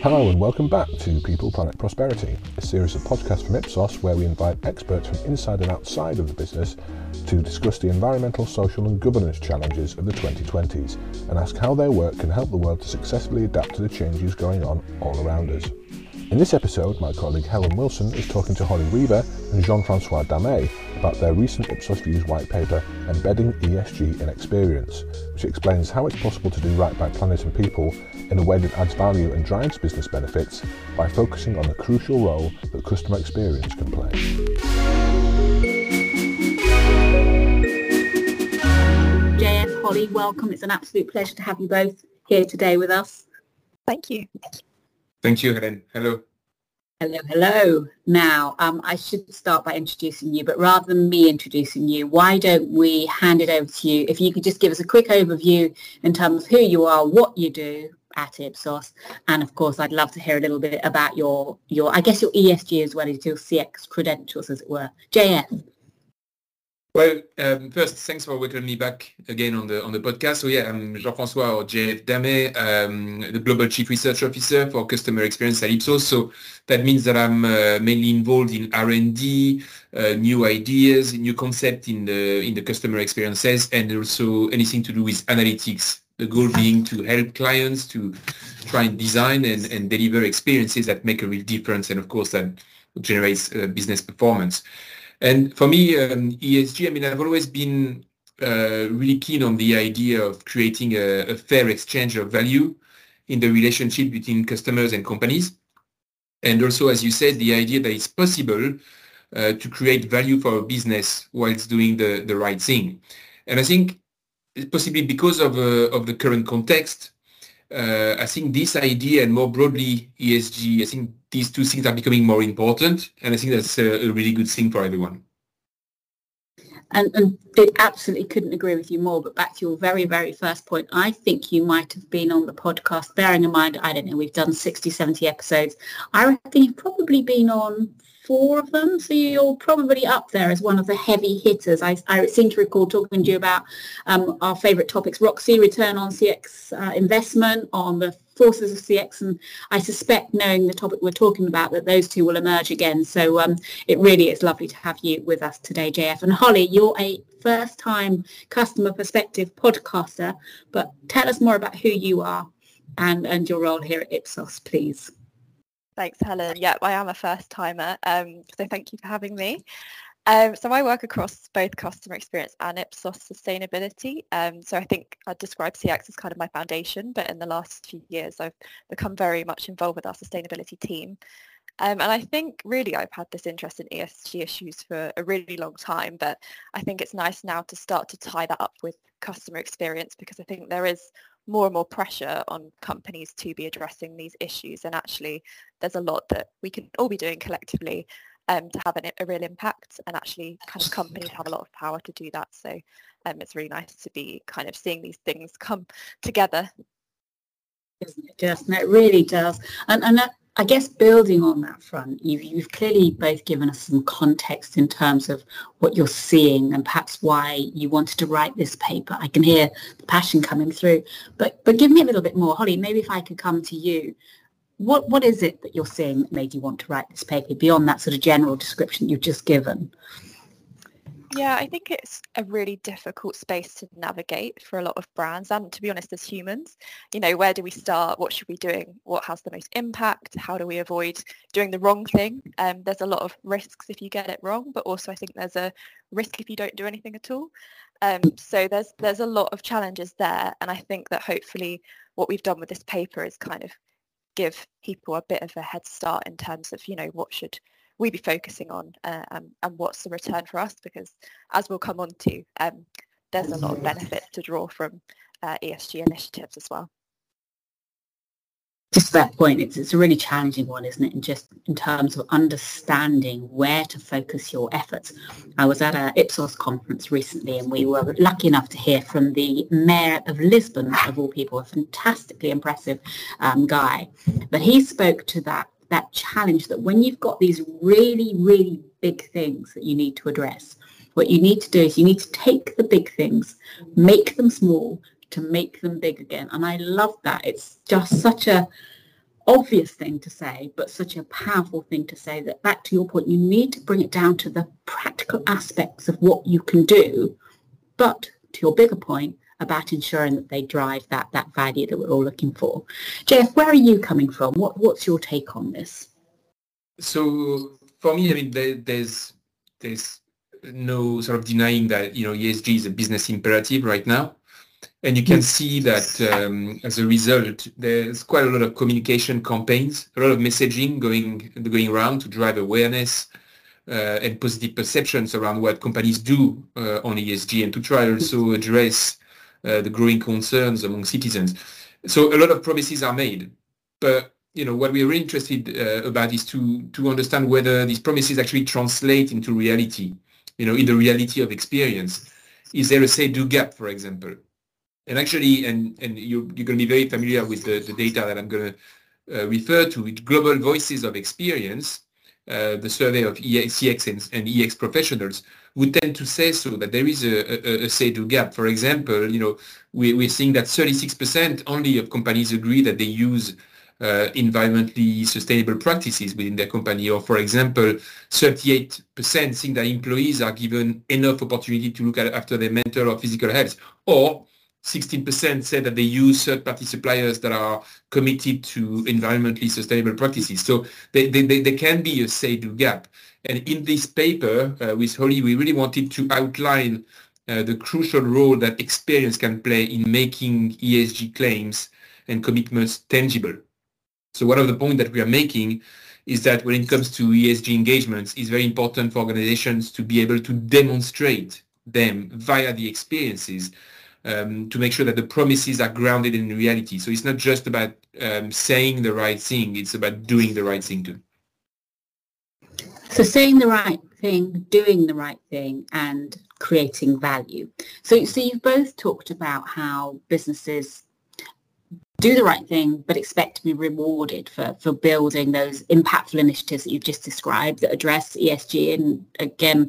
Hello and welcome back to People, Planet, Prosperity, a series of podcasts from Ipsos where we invite experts from inside and outside of the business to discuss the environmental, social and governance challenges of the 2020s and ask how their work can help the world to successfully adapt to the changes going on all around us. In this episode, my colleague Helen Wilson is talking to Holly Weaver and Jean-Francois Damais about their recent Ipsos Views white paper, Embedding ESG in Experience, which explains how it's possible to do right by planet and people in a way that adds value and drives business benefits by focusing on the crucial role that customer experience can play. JF, Holly, welcome. It's an absolute pleasure to have you both here today with us. Thank you. Thank you, Helen. Hello. Hello, hello. Now, um, I should start by introducing you, but rather than me introducing you, why don't we hand it over to you? If you could just give us a quick overview in terms of who you are, what you do at Ipsos, and of course, I'd love to hear a little bit about your, your I guess, your ESG as well as your CX credentials, as it were. JF. Well, um, first, thanks for welcoming me back again on the on the podcast. So yeah, I'm Jean-François or JF Damais, um, the Global Chief Research Officer for Customer Experience at Ipsos. So that means that I'm uh, mainly involved in R&D, uh, new ideas, new concept in the in the customer experiences, and also anything to do with analytics. The goal being to help clients to try and design and, and deliver experiences that make a real difference, and of course that generates uh, business performance. And for me, um, ESG, I mean, I've always been uh, really keen on the idea of creating a, a, fair exchange of value in the relationship between customers and companies. And also, as you said, the idea that it's possible uh, to create value for a business whilst doing the, the right thing. And I think possibly because of, uh, of the current context, uh, I think this idea and more broadly ESG, I think these two things are becoming more important, and I think that's a, a really good thing for everyone. And, and I absolutely couldn't agree with you more. But back to your very, very first point, I think you might have been on the podcast, bearing in mind, I don't know, we've done 60, 70 episodes. I reckon you've probably been on four of them. So you're probably up there as one of the heavy hitters. I, I seem to recall talking to you about um, our favourite topics, ROCXI, return on CX uh, investment, on the forces of CX, and I suspect knowing the topic we're talking about that those two will emerge again. So um, it really is lovely to have you with us today, JF. And Holly, you're a first-time customer perspective podcaster, but tell us more about who you are and, and your role here at Ipsos, please. Thanks, Helen. Yeah, I am a first timer, um, so thank you for having me. Um, so I work across both customer experience and Ipsos sustainability. Um, so I think I'd describe CX as kind of my foundation, but in the last few years I've become very much involved with our sustainability team. Um, and I think really I've had this interest in ESG issues for a really long time, but I think it's nice now to start to tie that up with customer experience because I think there is more and more pressure on companies to be addressing these issues and actually there's a lot that we can all be doing collectively um, to have an, a real impact and actually kind of companies have a lot of power to do that. So um, it's really nice to be kind of seeing these things come together. Doesn't it just it really does. And and that I guess building on that front, you've, you've clearly both given us some context in terms of what you're seeing and perhaps why you wanted to write this paper. I can hear the passion coming through, but but give me a little bit more, Holly. Maybe if I could come to you, what what is it that you're seeing that made you want to write this paper beyond that sort of general description you've just given? Yeah, I think it's a really difficult space to navigate for a lot of brands and to be honest as humans. You know, where do we start? What should we be doing? What has the most impact? How do we avoid doing the wrong thing? Um, there's a lot of risks if you get it wrong, but also I think there's a risk if you don't do anything at all. Um, so there's there's a lot of challenges there and I think that hopefully what we've done with this paper is kind of give people a bit of a head start in terms of, you know, what should we be focusing on uh, um, and what's the return for us because as we'll come on to um, there's a lot of benefit to draw from uh, ESG initiatives as well. Just that point, it's, it's a really challenging one, isn't it? And just in terms of understanding where to focus your efforts. I was at a Ipsos conference recently and we were lucky enough to hear from the mayor of Lisbon, of all people, a fantastically impressive um, guy. But he spoke to that that challenge that when you've got these really, really big things that you need to address, what you need to do is you need to take the big things, make them small to make them big again. And I love that. It's just such a obvious thing to say, but such a powerful thing to say that back to your point, you need to bring it down to the practical aspects of what you can do. But to your bigger point about ensuring that they drive that, that value that we're all looking for. Jeff, where are you coming from? What, what's your take on this? So for me, I mean, there, there's, there's no sort of denying that, you know, ESG is a business imperative right now. And you can see that um, as a result, there's quite a lot of communication campaigns, a lot of messaging going going around to drive awareness uh, and positive perceptions around what companies do uh, on ESG and to try also address uh, the growing concerns among citizens. So a lot of promises are made, but you know what we are interested uh, about is to to understand whether these promises actually translate into reality. You know, in the reality of experience, is there a say-do gap, for example? And actually, and, and you're, you're going to be very familiar with the, the data that I'm going to uh, refer to, with Global Voices of Experience, uh, the survey of CX and, and, EX professionals would tend to say so that there is a, a, a say-do gap. For example, you know, we, we're seeing that 36% only of companies agree that they use uh, environmentally sustainable practices within their company. Or for example, 38% think that employees are given enough opportunity to look at, after their mental or physical health. Or 16% said that they use third-party suppliers that are committed to environmentally sustainable practices. So there they, they, they, can be a say-do gap. And in this paper uh, with Holly, we really wanted to outline uh, the crucial role that experience can play in making ESG claims and commitments tangible. So one of the points that we are making is that when it comes to ESG engagements, it's very important for organizations to be able to demonstrate them via the experiences um, to make sure that the promises are grounded in reality. So it's not just about um, saying the right thing, it's about doing the right thing too. So saying the right thing, doing the right thing and creating value. So, so you've both talked about how businesses do the right thing but expect to be rewarded for, for building those impactful initiatives that you've just described that address ESG and again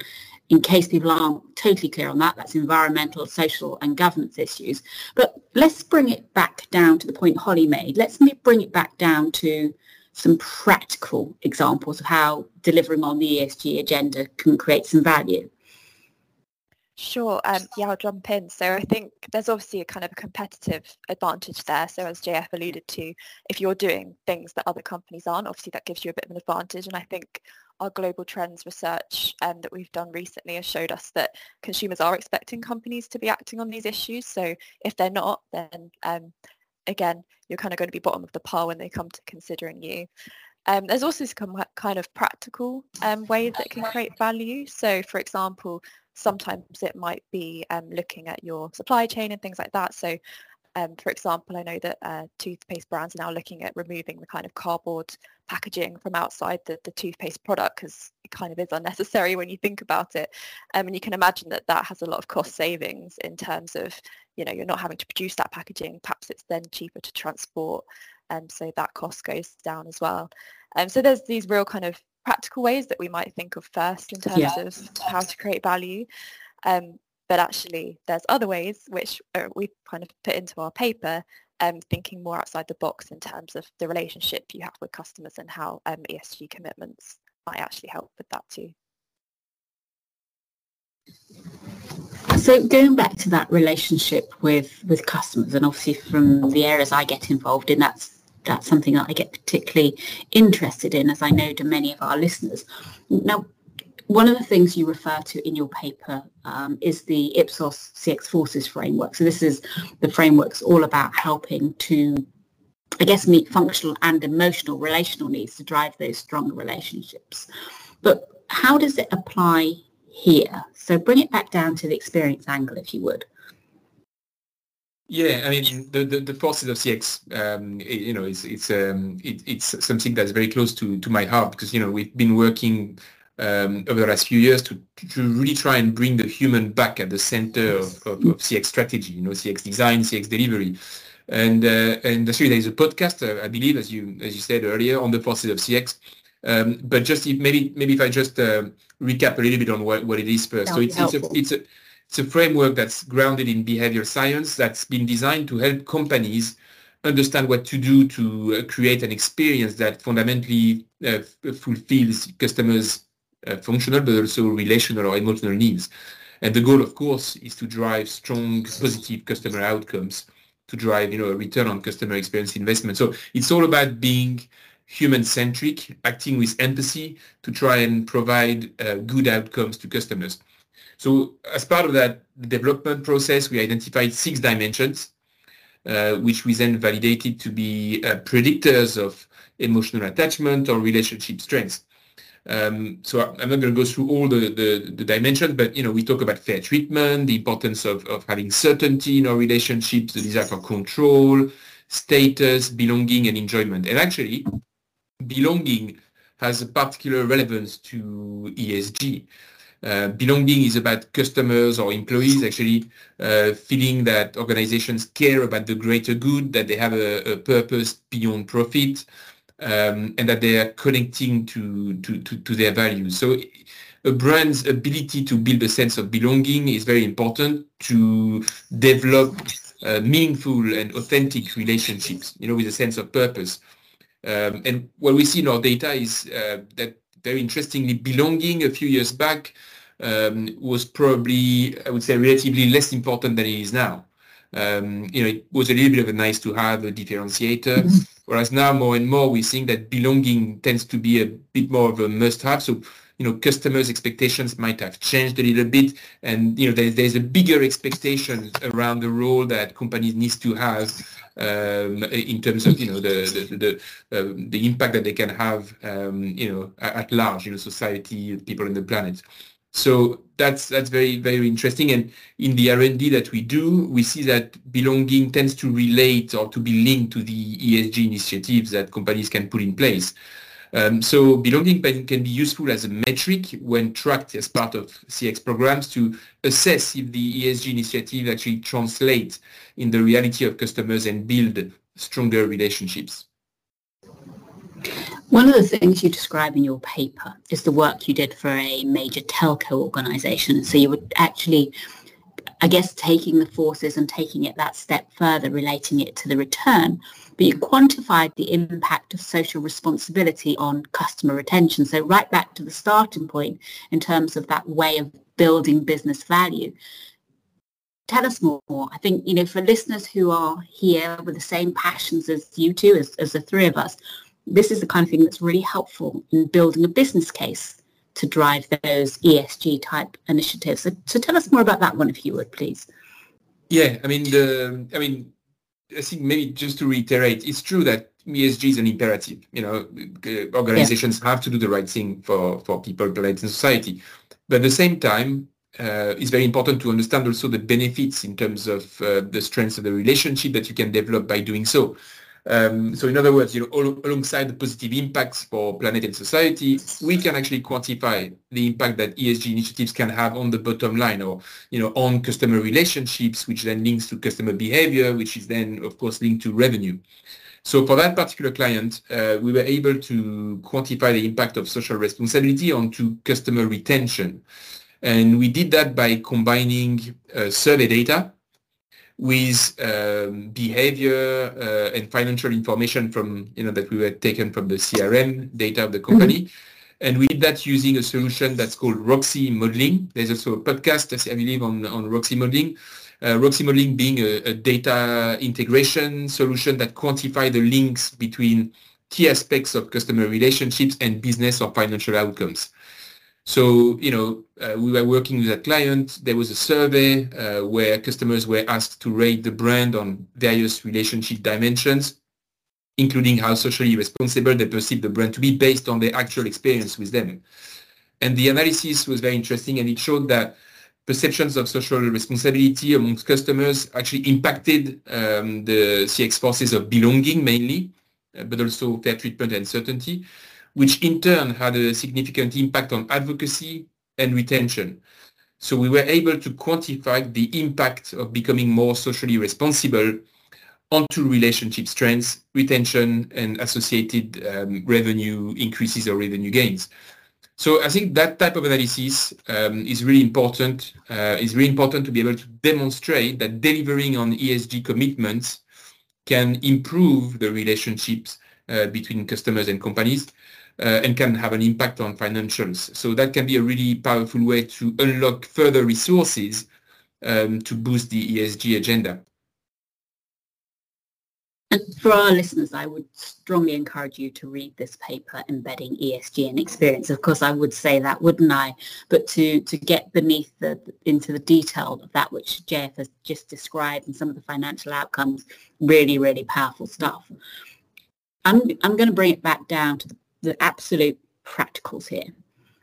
in case people aren't totally clear on that, that's environmental, social and governance issues. But let's bring it back down to the point Holly made. Let's bring it back down to some practical examples of how delivering on the ESG agenda can create some value. Sure. Um, yeah, I'll jump in. So I think there's obviously a kind of a competitive advantage there. So as JF alluded to, if you're doing things that other companies aren't, obviously that gives you a bit of an advantage. And I think our global trends research um, that we've done recently has showed us that consumers are expecting companies to be acting on these issues. So if they're not, then um, again, you're kind of going to be bottom of the pile when they come to considering you. Um, there's also some kind of practical um, ways that can create value. So for example, sometimes it might be um, looking at your supply chain and things like that. So um, for example, I know that uh, toothpaste brands are now looking at removing the kind of cardboard packaging from outside the, the toothpaste product because it kind of is unnecessary when you think about it. Um, and you can imagine that that has a lot of cost savings in terms of, you know, you're not having to produce that packaging. Perhaps it's then cheaper to transport. And um, so that cost goes down as well. Um, so there's these real kind of practical ways that we might think of first in terms yeah. of how to create value. Um, but actually, there's other ways which uh, we kind of put into our paper, um, thinking more outside the box in terms of the relationship you have with customers and how um, ESG commitments might actually help with that too. So going back to that relationship with with customers, and obviously from the areas I get involved in, that's that's something that I get particularly interested in, as I know to many of our listeners. Now, one of the things you refer to in your paper um, is the Ipsos CX Forces framework. So this is the framework's all about helping to, I guess, meet functional and emotional relational needs to drive those stronger relationships. But how does it apply here? So bring it back down to the experience angle, if you would. Yeah, I mean the, the, the forces of CX, um, it, you know, it's it's um, it, it's something that's very close to to my heart because you know we've been working um, over the last few years to, to really try and bring the human back at the center of, of, of CX strategy, you know, CX design, CX delivery. And uh, and actually there is a podcast, uh, I believe, as you as you said earlier, on the process of CX. Um, but just if, maybe maybe if I just uh, recap a little bit on what, what it is first. So it's, it's, a, it's a it's a framework that's grounded in behavior science that's been designed to help companies understand what to do to uh, create an experience that fundamentally uh, fulfills customers' uh, functional but also relational or emotional needs. And the goal, of course, is to drive strong, positive customer outcomes, to drive, you know, a return on customer experience investment. So it's all about being human-centric, acting with empathy to try and provide uh, good outcomes to customers. So as part of that development process, we identified six dimensions, uh, which we then validated to be uh, predictors of emotional attachment or relationship strengths. Um, so I'm not going to go through all the, the, the, dimensions, but you know we talk about fair treatment, the importance of, of having certainty in our relationships, the desire for control, status, belonging, and enjoyment. And actually, belonging has a particular relevance to ESG. Uh, belonging is about customers or employees actually uh, feeling that organizations care about the greater good, that they have a, a purpose beyond profit, um, and that they are connecting to, to, to, to, their values. So a brand's ability to build a sense of belonging is very important to develop uh, meaningful and authentic relationships, you know, with a sense of purpose. Um, and what we see in our data is uh, that very interestingly, belonging a few years back um, was probably, I would say, relatively less important than it is now. Um, you know, it was a little bit of a nice to have a differentiator, mm-hmm. Whereas now more and more we think that belonging tends to be a bit more of a must-have. So, you know, customers' expectations might have changed a little bit, and you know, there's, there's a bigger expectation around the role that companies need to have um, in terms of you know the the the, uh, the impact that they can have um, you know at large you know society people in the planet so that's that's very very interesting and in the R&D that we do we see that belonging tends to relate or to be linked to the ESG initiatives that companies can put in place um, so belonging can be useful as a metric when tracked as part of CX programs to assess if the ESG initiative actually translates in the reality of customers and build stronger relationships. One of the things you describe in your paper is the work you did for a major telco organization. So you were actually I guess taking the forces and taking it that step further, relating it to the return, but you quantified the impact of social responsibility on customer retention. So right back to the starting point in terms of that way of building business value. Tell us more. I think, you know, for listeners who are here with the same passions as you two, as, as the three of us, this is the kind of thing that's really helpful in building a business case to drive those ESG type initiatives. So, so tell us more about that one, if you would, please. Yeah, I mean, the, I mean, I think maybe just to reiterate, it's true that ESG is an imperative. You know, organizations yeah. have to do the right thing for, for people, planet, and society. But at the same time, uh, it's very important to understand also the benefits in terms of uh, the strengths of the relationship that you can develop by doing so. Um, so in other words, you know, all, alongside the positive impacts for planet and society, we can actually quantify the impact that ESG initiatives can have on the bottom line or, you know, on customer relationships, which then links to customer behavior, which is then, of course, linked to revenue. So for that particular client, uh, we were able to quantify the impact of social responsibility onto customer retention. And we did that by combining uh, survey data with um, behavior uh, and financial information from, you know, that we were taken from the CRM data of the company. Mm-hmm. And we did that using a solution that's called ROCXI Modeling. There's also a podcast, I believe, on, on ROCXI Modeling. Uh, ROCXI Modeling being a, a, data integration solution that quantify the links between key aspects of customer relationships and business or financial outcomes. So, you know, uh, we were working with a client. There was a survey uh, where customers were asked to rate the brand on various relationship dimensions, including how socially responsible they perceive the brand to be based on their actual experience with them. And the analysis was very interesting and it showed that perceptions of social responsibility amongst customers actually impacted um, the CX forces of belonging mainly, uh, but also fair treatment and certainty which in turn had a significant impact on advocacy and retention. So we were able to quantify the impact of becoming more socially responsible onto relationship strengths, retention, and associated um, revenue increases or revenue gains. So I think that type of analysis um, is really important. Uh, is really important to be able to demonstrate that delivering on ESG commitments can improve the relationships between customers and companies uh, and can have an impact on financials. So that can be a really powerful way to unlock further resources um, to boost the ESG agenda. And for our listeners, I would strongly encourage you to read this paper, Embedding ESG in Experience. Of course, I would say that, wouldn't I? But to, to get beneath the, into the detail of that which JF has just described and some of the financial outcomes, really, really powerful stuff. I'm, I'm going to bring it back down to the, the absolute practicals here.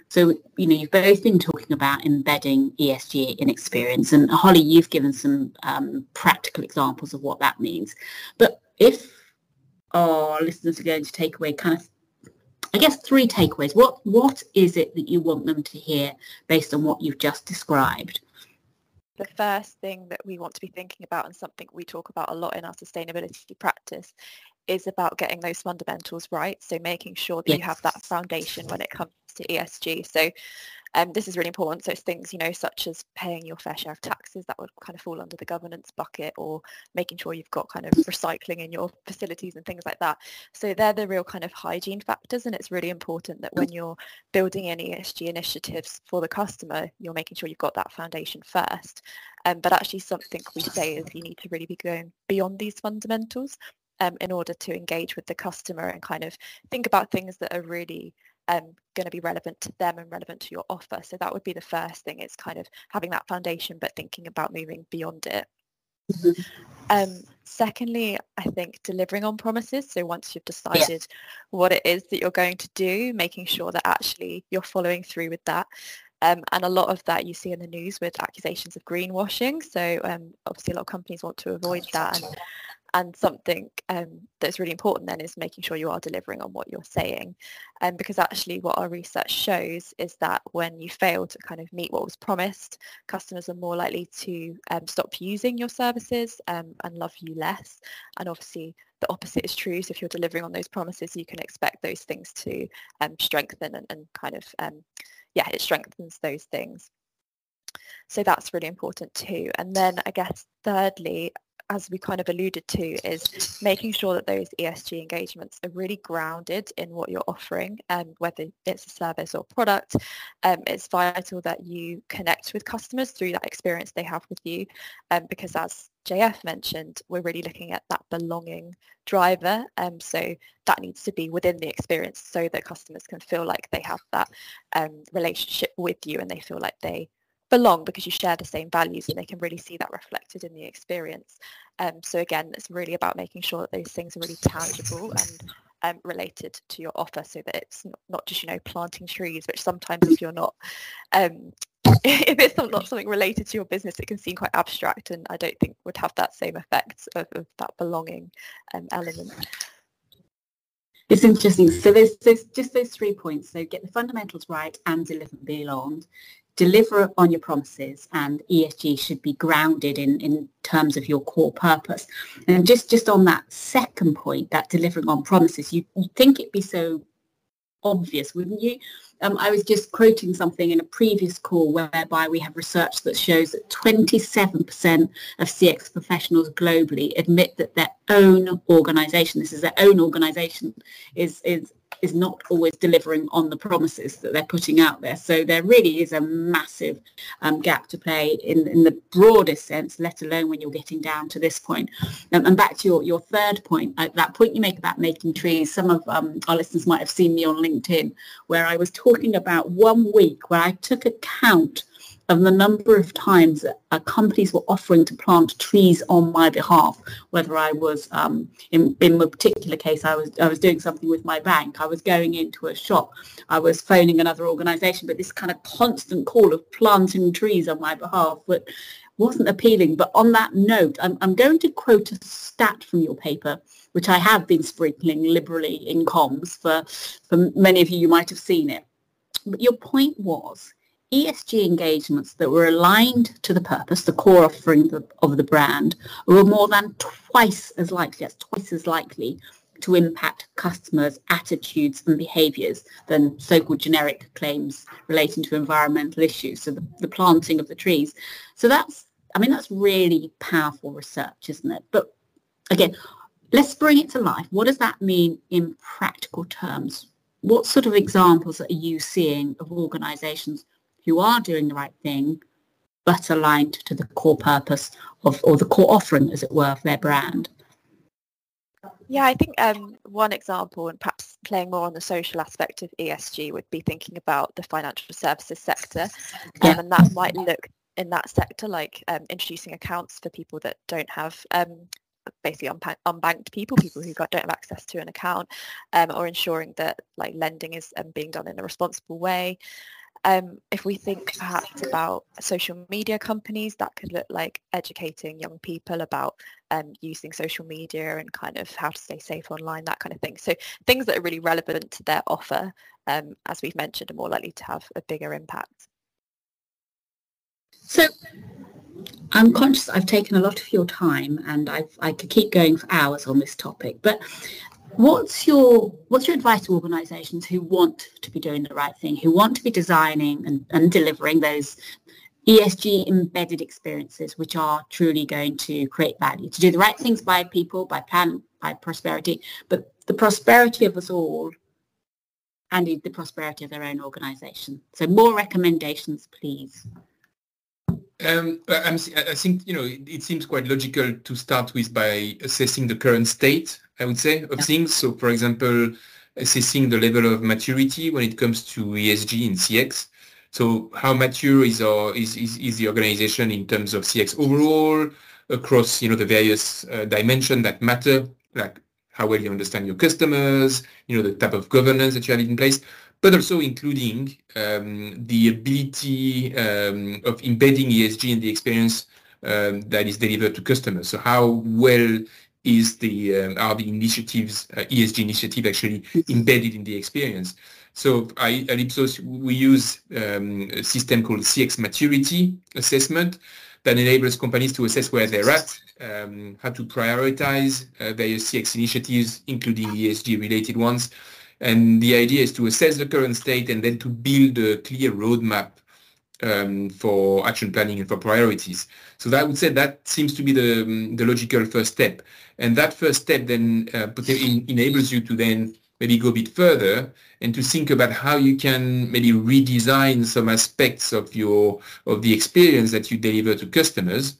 So, you know, you've both been talking about embedding ESG in experience and Holly, you've given some um, practical examples of what that means. But if our listeners are going to take away kind of I guess three takeaways. What what is it that you want them to hear based on what you've just described? The first thing that we want to be thinking about and something we talk about a lot in our sustainability practice is about getting those fundamentals right. So making sure that yes. you have that foundation when it comes to ESG. So um, this is really important. So it's things, you know, such as paying your fair share of taxes that would kind of fall under the governance bucket or making sure you've got kind of recycling in your facilities and things like that. So they're the real kind of hygiene factors and it's really important that when you're building any ESG initiatives for the customer, you're making sure you've got that foundation first. Um, but actually something we say is you need to really be going beyond these fundamentals um, in order to engage with the customer and kind of think about things that are really um, going to be relevant to them and relevant to your offer. So that would be the first thing is kind of having that foundation, but thinking about moving beyond it. Mm-hmm. Um, secondly, I think delivering on promises. So once you've decided what it is that you're going to do, making sure that actually you're following through with that. Um, and a lot of that you see in the news with accusations of greenwashing. So um, obviously a lot of companies want to avoid that. And and something um, that's really important then is making sure you are delivering on what you're saying. Um, because actually what our research shows is that when you fail to kind of meet what was promised, customers are more likely to um, stop using your services um, and love you less. And obviously the opposite is true. So if you're delivering on those promises, you can expect those things to um, strengthen and, and, kind of, um, yeah, it strengthens those things. So that's really important too. And then I guess thirdly, as we kind of alluded to, is making sure that those ESG engagements are really grounded in what you're offering, and um, whether it's a service or product. Um, it's vital that you connect with customers through that experience they have with you, um, because as JF mentioned, we're really looking at that belonging driver. Um, so that needs to be within the experience so that customers can feel like they have that um, relationship with you and they feel like they belong because you share the same values and they can really see that reflected in the experience. Um, so again, it's really about making sure that those things are really tangible and um, related to your offer so that it's not, just, you know, planting trees, which sometimes if you're not, um, if it's not something related to your business, it can seem quite abstract and I don't think would have that same effect of, of that belonging um, element. It's interesting. So there's, there's just those three points. So get the fundamentals right and deliver beyond deliver on your promises and ESG should be grounded in, in terms of your core purpose. And just, just on that second point, that delivering on promises, you, you think it'd be so obvious, wouldn't you? Um, I was just quoting something in a previous call whereby we have research that shows that 27% of CX professionals globally admit that their own organization, this is their own organization, is, is is not always delivering on the promises that they're putting out there. So there really is a massive um, gap to play in, in the broadest sense, let alone when you're getting down to this point. Um, and back to your, your third point, uh, that point you make about making trees, some of um, our listeners might have seen me on LinkedIn where I was talking about one week where I took account of the number of times that uh, companies were offering to plant trees on my behalf, whether I was, um, in, in a particular case, I was, I was doing something with my bank, I was going into a shop, I was phoning another organization, but this kind of constant call of planting trees on my behalf but wasn't appealing. But on that note, I'm, I'm going to quote a stat from your paper, which I have been sprinkling liberally in comms for, for many of you, you might have seen it. But your point was ESG engagements that were aligned to the purpose, the core offering of the brand, were more than twice as likely, that's twice as likely to impact customers' attitudes and behaviours than so-called generic claims relating to environmental issues, so the, the planting of the trees. So that's, I mean, that's really powerful research, isn't it? But again, let's bring it to life. What does that mean in practical terms? What sort of examples are you seeing of organisations who are doing the right thing but aligned to the core purpose of, or the core offering, as it were, of their brand? Yeah, I think um, one example, and perhaps playing more on the social aspect of ESG, would be thinking about the financial services sector, um, and that might look in that sector like um, introducing accounts for people that don't have um, basically unbanked people, people who got, don't have access to an account, um, or ensuring that like lending is um, being done in a responsible way. Um, if we think perhaps about social media companies, that could look like educating young people about um, using social media and kind of how to stay safe online, that kind of thing. So things that are really relevant to their offer, um, as we've mentioned, are more likely to have a bigger impact. So I'm conscious I've taken a lot of your time and I've, I could keep going for hours on this topic, but what's your what's your advice to organisations who want to be doing the right thing, who want to be designing and, and delivering those ESG embedded experiences which are truly going to create value, to do the right things by people, by plan, by prosperity, but the prosperity of us all and the prosperity of their own organisation. So more recommendations, please. Um, i think you know it, it, seems quite logical to start with by assessing the current state. I would say of yeah. things. So, for example, assessing the level of maturity when it comes to ESG and CX. So, how mature is our is, is, is the organization in terms of CX overall across you know the various uh, dimensions that matter, like how well you understand your customers, you know the type of governance that you have in place, but also including um, the ability um, of embedding ESG in the experience um, that is delivered to customers. So how well is the um, are the initiatives uh, ESG initiative actually embedded in the experience? So I, at Ipsos we use um, a system called CX maturity assessment that enables companies to assess where they're at, um, how to prioritize uh, various CX initiatives, including ESG related ones, and the idea is to assess the current state and then to build a clear roadmap um, for action planning and for priorities. So that I would say that seems to be the, um, the logical first step. And that first step then uh, enables you to then maybe go a bit further and to think about how you can maybe redesign some aspects of your of the experience that you deliver to customers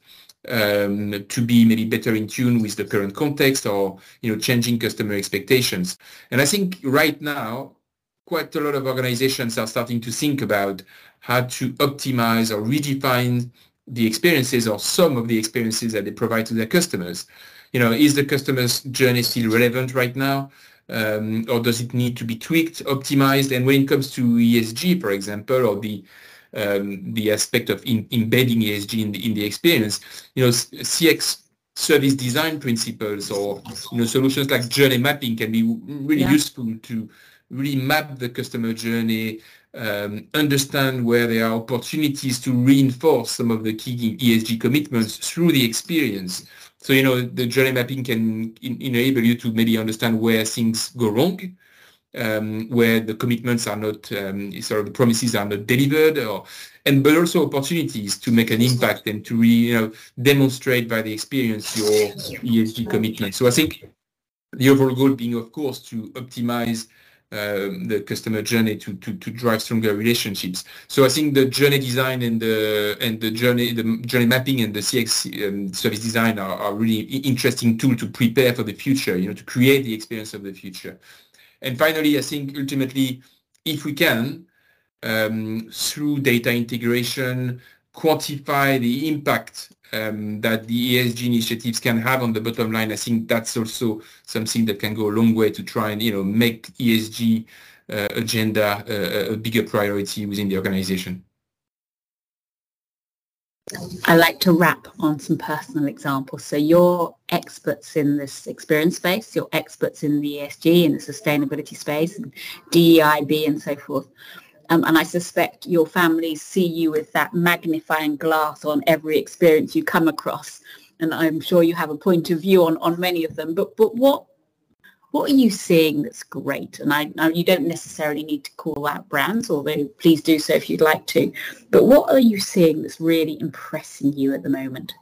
um, to be maybe better in tune with the current context or you know changing customer expectations. And I think right now, quite a lot of organizations are starting to think about how to optimize or redefine the experiences or some of the experiences that they provide to their customers. You know, is the customer's journey still relevant right now? Um, or does it need to be tweaked, optimized? And when it comes to ESG, for example, or the um, the aspect of in, embedding ESG in the, in the experience. You know, CX service design principles or you know solutions like journey mapping can be really yeah. useful to really map the customer journey, um, understand where there are opportunities to reinforce some of the key ESG commitments through the experience. So, you know, the journey mapping can in, enable you to maybe understand where things go wrong um, where the commitments are not, um, sort of the promises are not delivered, or, and but also opportunities to make an impact and to really, you know, demonstrate by the experience your ESG commitment. So I think the overall goal being, of course, to optimize the customer journey to, to, to drive stronger relationships. So I think the journey design and the and the journey the journey mapping and the CX um, service design are, are really interesting tool to prepare for the future. You know, to create the experience of the future. And finally, I think ultimately, if we can, um, through data integration, quantify the impact um, that the ESG initiatives can have on the bottom line, I think that's also something that can go a long way to try and you know make ESG uh, agenda uh, a bigger priority within the organization. I like to wrap on some personal examples. So you're experts in this experience space, you're experts in the ESG and the sustainability space and DEIB and so forth. Um, and I suspect your families see you with that magnifying glass on every experience you come across. And I'm sure you have a point of view on, on many of them. But but what what are you seeing that's great? And I you don't necessarily need to call out brands, although please do so if you'd like to. But what are you seeing that's really impressing you at the moment?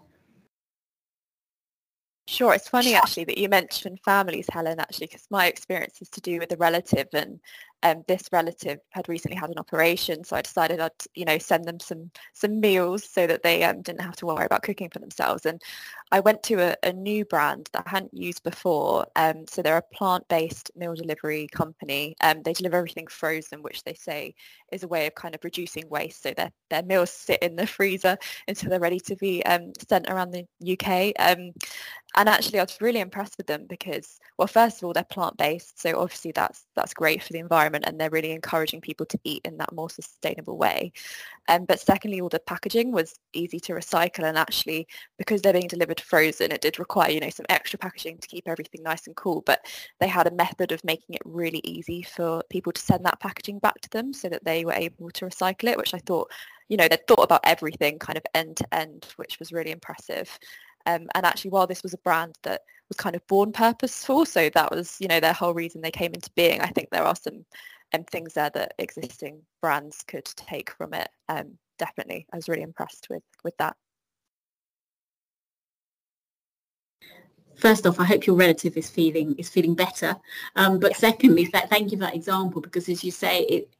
Sure, it's funny actually that you mentioned families, Helen, actually, because my experience is to do with a relative and um, this relative had recently had an operation, so I decided I'd, you know, send them some some meals so that they um, didn't have to worry about cooking for themselves. And I went to a, a new brand that I hadn't used before. Um, so they're a plant-based meal delivery company. Um, they deliver everything frozen, which they say is a way of kind of reducing waste. So their their meals sit in the freezer until they're ready to be um, sent around the UK. Um, and actually, I was really impressed with them because, well, first of all, they're plant-based, so obviously that's that's great for the environment, and they're really encouraging people to eat in that more sustainable way. Um, but secondly, all the packaging was easy to recycle, and actually, because they're being delivered frozen, it did require, you know, some extra packaging to keep everything nice and cool. But they had a method of making it really easy for people to send that packaging back to them, so that they were able to recycle it, which I thought, you know, they'd thought about everything kind of end to end, which was really impressive. Um, and actually, while this was a brand that was kind of born purposeful, so that was, you know, their whole reason they came into being, I think there are some um, things there that existing brands could take from it. Um, definitely, I was really impressed with with that. First off, I hope your relative is feeling is feeling better. Um, but yeah. secondly, th- thank you for that example because, as you say, it,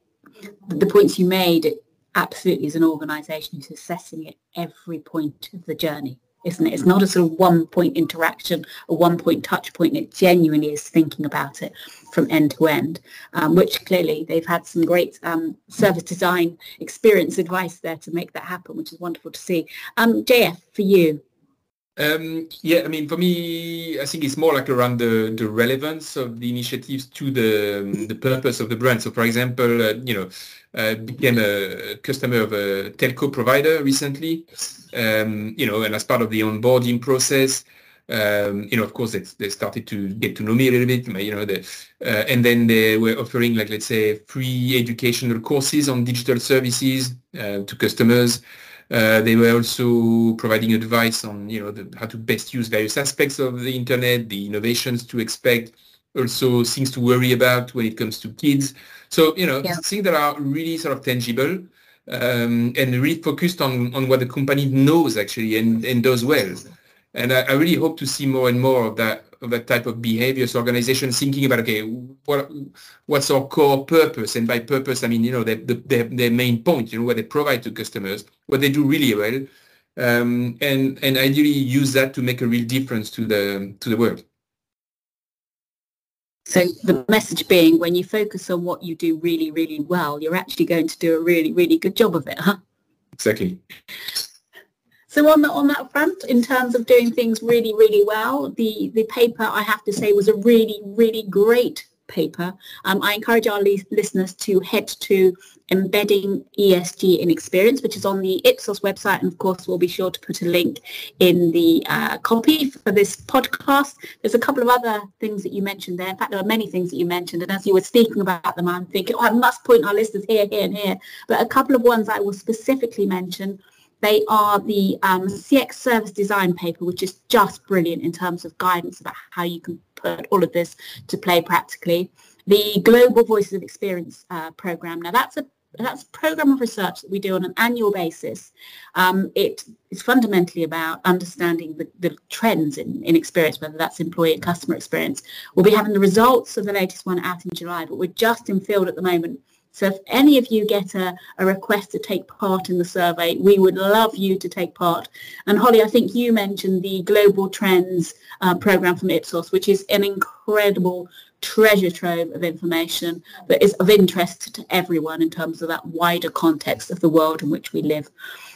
the points you made, it absolutely is an organisation who's assessing it every point of the journey isn't it? It's not a sort of one point interaction, a one point touch point. It genuinely is thinking about it from end to end, um, which clearly they've had some great um, service design experience advice there to make that happen, which is wonderful to see. Um, JF, for you. Um, yeah, I mean, for me, I think it's more like around the, the relevance of the initiatives to the the purpose of the brand. So, for example, uh, you know, uh, became a customer of a telco provider recently, um, you know, and as part of the onboarding process, um, you know, of course, they, they started to get to know me a little bit, you know, the, uh, and then they were offering, like, let's say, free educational courses on digital services uh, to customers. Uh, they were also providing advice on, you know, the, how to best use various aspects of the internet, the innovations to expect, also things to worry about when it comes to kids. So, you know, yeah. things that are really sort of tangible um, and really focused on, on what the company knows actually and, and does well. And I, I, really hope to see more and more of that that type of behavior. So organizations thinking about okay, what what's our core purpose? And by purpose, I mean you know their their, their main point, you know what they provide to customers, what they do really well, um, and and ideally use that to make a real difference to the to the world. So the message being when you focus on what you do really, really well, you're actually going to do a really, really good job of it, huh? Exactly. So on, the, on that front, in terms of doing things really, really well, the, the paper, I have to say, was a really, really great paper. Um, I encourage our li- listeners to head to embedding ESG in experience, which is on the Ipsos website. And of course, we'll be sure to put a link in the uh, copy for this podcast. There's a couple of other things that you mentioned there. In fact, there are many things that you mentioned. And as you were speaking about them, I'm thinking, oh, I must point our listeners here, here, and here. But a couple of ones I will specifically mention they are the um, CX service design paper, which is just brilliant in terms of guidance about how you can put all of this to play practically. The Global Voices of Experience uh, program. Now that's a that's a program of research that we do on an annual basis. Um, it is fundamentally about understanding the, the trends in, in experience, whether that's employee and customer experience. We'll be having the results of the latest one out in July, but we're just in field at the moment so if any of you get a, a request to take part in the survey, we would love you to take part. And Holly, I think you mentioned the Global Trends uh, program from Ipsos, which is an incredible treasure trove of information that is of interest to everyone in terms of that wider context of the world in which we live.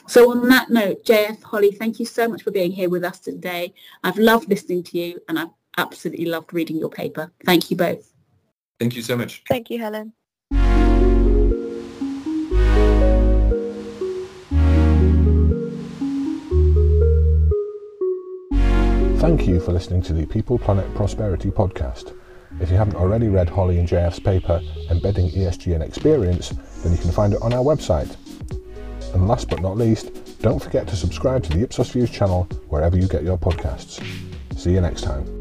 So on that note, JF, Holly, thank you so much for being here with us today. I've loved listening to you and I've absolutely loved reading your paper. Thank you both. Thank you so much. Thank you, Helen. Thank you for listening to the People Planet Prosperity podcast. If you haven't already read Holly and JF's paper, Embedding ESG in Experience, then you can find it on our website. And last but not least, don't forget to subscribe to the Ipsos Views channel wherever you get your podcasts. See you next time.